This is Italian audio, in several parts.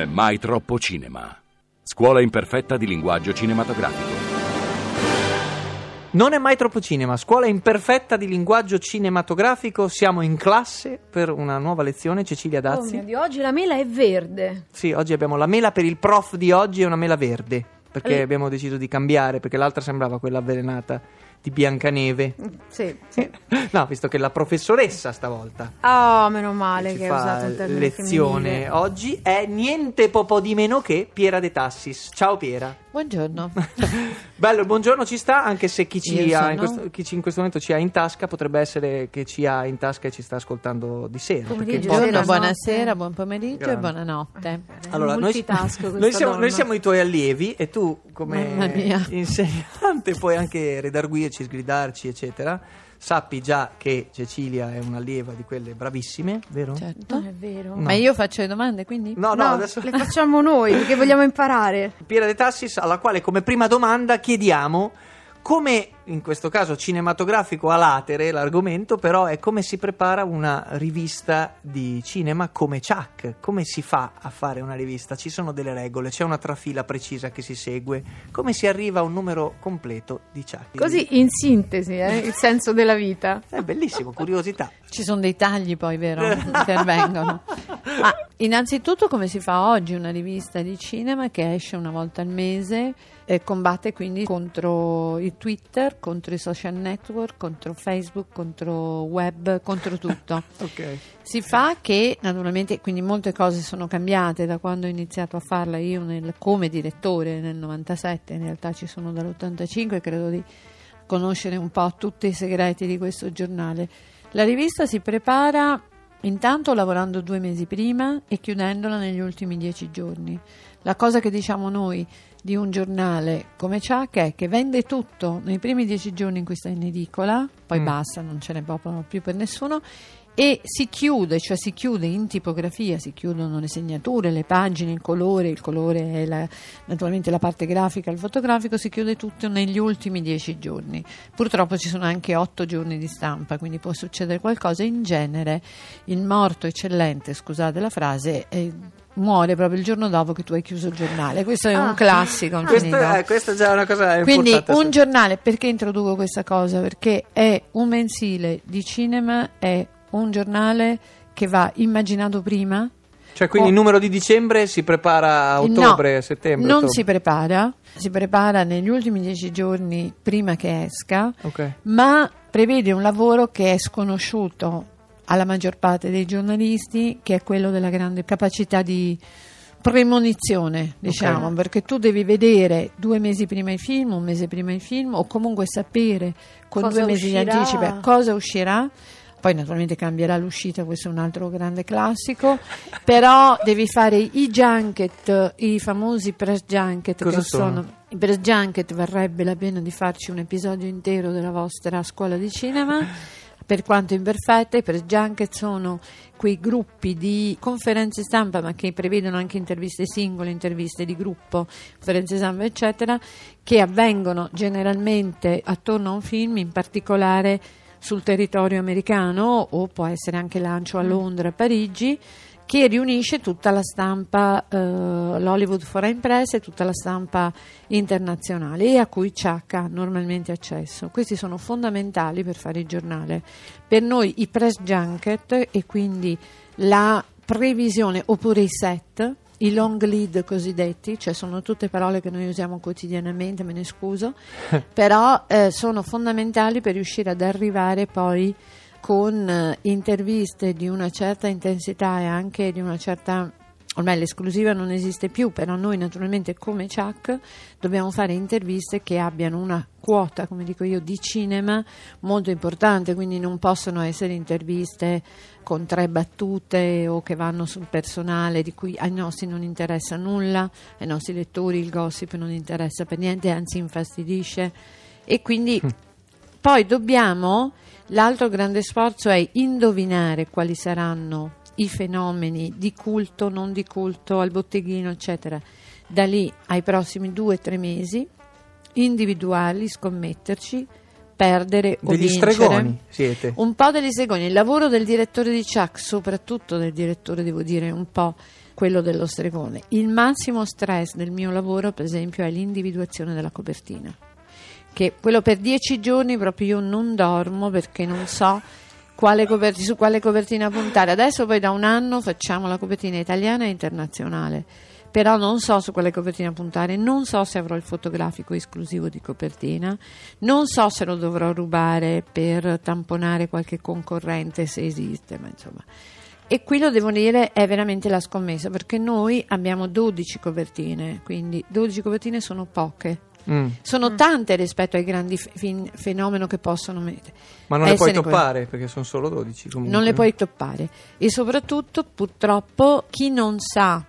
È mai troppo cinema. Scuola imperfetta di linguaggio cinematografico. Non è mai troppo cinema, scuola imperfetta di linguaggio cinematografico, siamo in classe per una nuova lezione, Cecilia Oh Dazzi. mio Dio, oggi la mela è verde. sì, oggi abbiamo la mela per il prof di oggi, è una mela verde, perché Eh. abbiamo deciso di cambiare, perché l'altra sembrava quella avvelenata di Biancaneve. Sì. no, visto che la professoressa stavolta Oh, meno male che hai fa usato il termine lezione femminile. oggi è niente po' di meno che Piera De Tassis. Ciao Piera. Buongiorno. Bello, buongiorno ci sta, anche se chi ci, ha in questo, chi ci in questo momento ci ha in tasca potrebbe essere che ci ha in tasca e ci sta ascoltando di sera. Buongiorno, buonasera, buon pomeriggio Grande. e buonanotte. Allora, noi, noi siamo, noi siamo i tuoi allievi e tu come insegnante puoi anche redarguirci, sgridarci, eccetera. Sappi già che Cecilia è un'allieva di quelle bravissime, vero? Certo. Non è vero. No. Ma io faccio le domande, quindi? No, no, No, adesso le facciamo noi perché vogliamo imparare. Piera De Tassis, alla quale come prima domanda chiediamo come, in questo caso cinematografico a latere l'argomento, però è come si prepara una rivista di cinema come Chuck, come si fa a fare una rivista? Ci sono delle regole, c'è una trafila precisa che si segue, come si arriva a un numero completo di Chuck? Così in sintesi, eh, il senso della vita. È bellissimo, curiosità. Ci sono dei tagli poi, vero? Intervengono. Ma innanzitutto come si fa oggi una rivista di cinema che esce una volta al mese e combatte quindi contro i Twitter, contro i social network, contro Facebook, contro web, contro tutto. Ok. Si fa che naturalmente, quindi molte cose sono cambiate da quando ho iniziato a farla io nel- come direttore nel 97, in realtà ci sono dall'85, credo di conoscere un po' tutti i segreti di questo giornale. La rivista si prepara intanto lavorando due mesi prima e chiudendola negli ultimi dieci giorni. La cosa che diciamo noi di un giornale come Chuck è che vende tutto nei primi dieci giorni in cui sta in edicola, poi Mm. basta, non ce n'è proprio più per nessuno, e si chiude, cioè si chiude in tipografia, si chiudono le segnature, le pagine, il colore, il colore è la- naturalmente la parte grafica, il fotografico, si chiude tutto negli ultimi dieci giorni. Purtroppo ci sono anche otto giorni di stampa, quindi può succedere qualcosa. In genere il morto eccellente, scusate la frase, eh, muore proprio il giorno dopo che tu hai chiuso il giornale. Questo è Ah. un classico. Questo, infinito. eh, questa è già una cosa Quindi importante. un giornale, perché introduco questa cosa? Perché è un mensile di cinema, è un giornale che va immaginato prima. Cioè, quindi il Oh. numero di dicembre si prepara a ottobre, No, settembre? Non ottobre. si prepara, si prepara negli ultimi dieci giorni prima che esca, Ok. ma prevede un lavoro che è sconosciuto alla maggior parte dei giornalisti, che è quello della grande capacità di premonizione, diciamo, Ok. perché tu devi vedere due mesi prima il film, un mese prima il film, o comunque sapere con Cosa due mesi uscirà. di anticipo cosa uscirà. Poi naturalmente cambierà l'uscita, questo è un altro grande classico, però devi fare i junket, i famosi press junket Cosa che sono? I press junket varrebbe la pena di farci un episodio intero della vostra scuola di cinema. Per quanto imperfette, i press junket sono quei gruppi di conferenze stampa, ma che prevedono anche interviste singole, interviste di gruppo, conferenze stampa, eccetera, che avvengono generalmente attorno a un film, in particolare sul territorio americano o può essere anche lancio a Londra, Parigi, che riunisce tutta la stampa, eh, l'Hollywood Foreign Press e tutta la stampa internazionale e a cui Chuck ha normalmente accesso. Questi sono fondamentali per fare il giornale. Per noi i press junket e quindi la previsione oppure i set, i long lead cosiddetti, cioè sono tutte parole che noi usiamo quotidianamente, me ne scuso, però eh, sono fondamentali per riuscire ad arrivare poi con eh, interviste di una certa intensità e anche di una certa ormai l'esclusiva non esiste più, però noi naturalmente come Chuck dobbiamo fare interviste che abbiano una quota, come dico io, di cinema molto importante, quindi non possono essere interviste con tre battute o che vanno sul personale di cui ai nostri non interessa nulla, ai nostri lettori il gossip non interessa per niente, anzi infastidisce. E quindi poi dobbiamo, l'altro grande sforzo è indovinare quali saranno i fenomeni di culto, non di culto, al botteghino, eccetera, da lì ai prossimi due o tre mesi, individuarli, scommetterci, perdere o Degli vincere. stregoni siete. Un po' degli stregoni. Il lavoro del direttore di Chuck, soprattutto del direttore, devo dire, un po' quello dello stregone. Il massimo stress del mio lavoro, per esempio, è l'individuazione della copertina. Che quello per dieci giorni proprio io non dormo perché non so quale coperti- su quale copertina puntare. Adesso poi da un anno facciamo la copertina italiana e internazionale. Però non so su quale copertina puntare, non so se avrò il fotografico esclusivo di copertina, non so se lo dovrò rubare per tamponare qualche concorrente se esiste, ma insomma. E qui lo devo dire è veramente la scommessa perché noi abbiamo 12 copertine, quindi 12 copertine sono poche. Mm. Sono tante rispetto ai grandi fin- fenomeni che possono mettere. Ma non le puoi toppare perché sono solo 12 comunque. non le puoi toppare. E soprattutto, purtroppo, chi non sa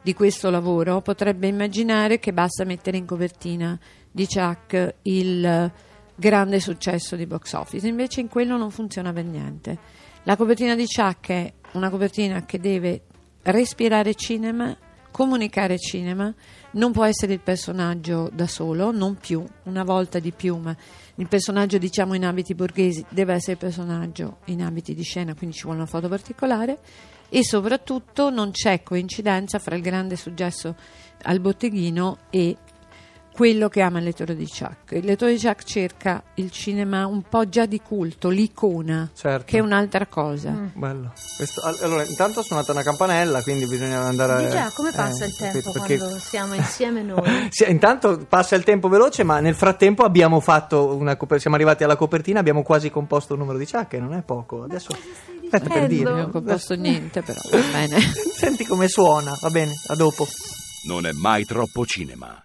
di questo lavoro potrebbe immaginare che basta mettere in copertina di Chuck il grande successo di box office. Invece in quello non funziona per niente. La copertina di Chuck è una copertina che deve respirare cinema, comunicare cinema, non può essere il personaggio da solo, non più, una volta di più, ma il personaggio diciamo in abiti borghesi deve essere il personaggio in abiti di scena, quindi ci vuole una foto particolare. E soprattutto non c'è coincidenza fra il grande successo al botteghino e quello che ama il lettore di Chuck. Il lettore di Chuck cerca il cinema un po' già di culto, l'icona, Certo. che è un'altra cosa. Bello. Questo- all- allora, intanto ha suonato una campanella, quindi bisogna andare Di a... già, come passa eh, il tempo capito? Perché- quando siamo insieme noi? Sì, intanto passa il tempo veloce, ma nel frattempo abbiamo fatto una coper- siamo arrivati alla copertina, abbiamo quasi composto il numero di ciacche, non è poco. Adesso aspetta per dire. Non ho composto niente, però va bene. Senti come suona, va bene, a dopo. Non è mai troppo cinema.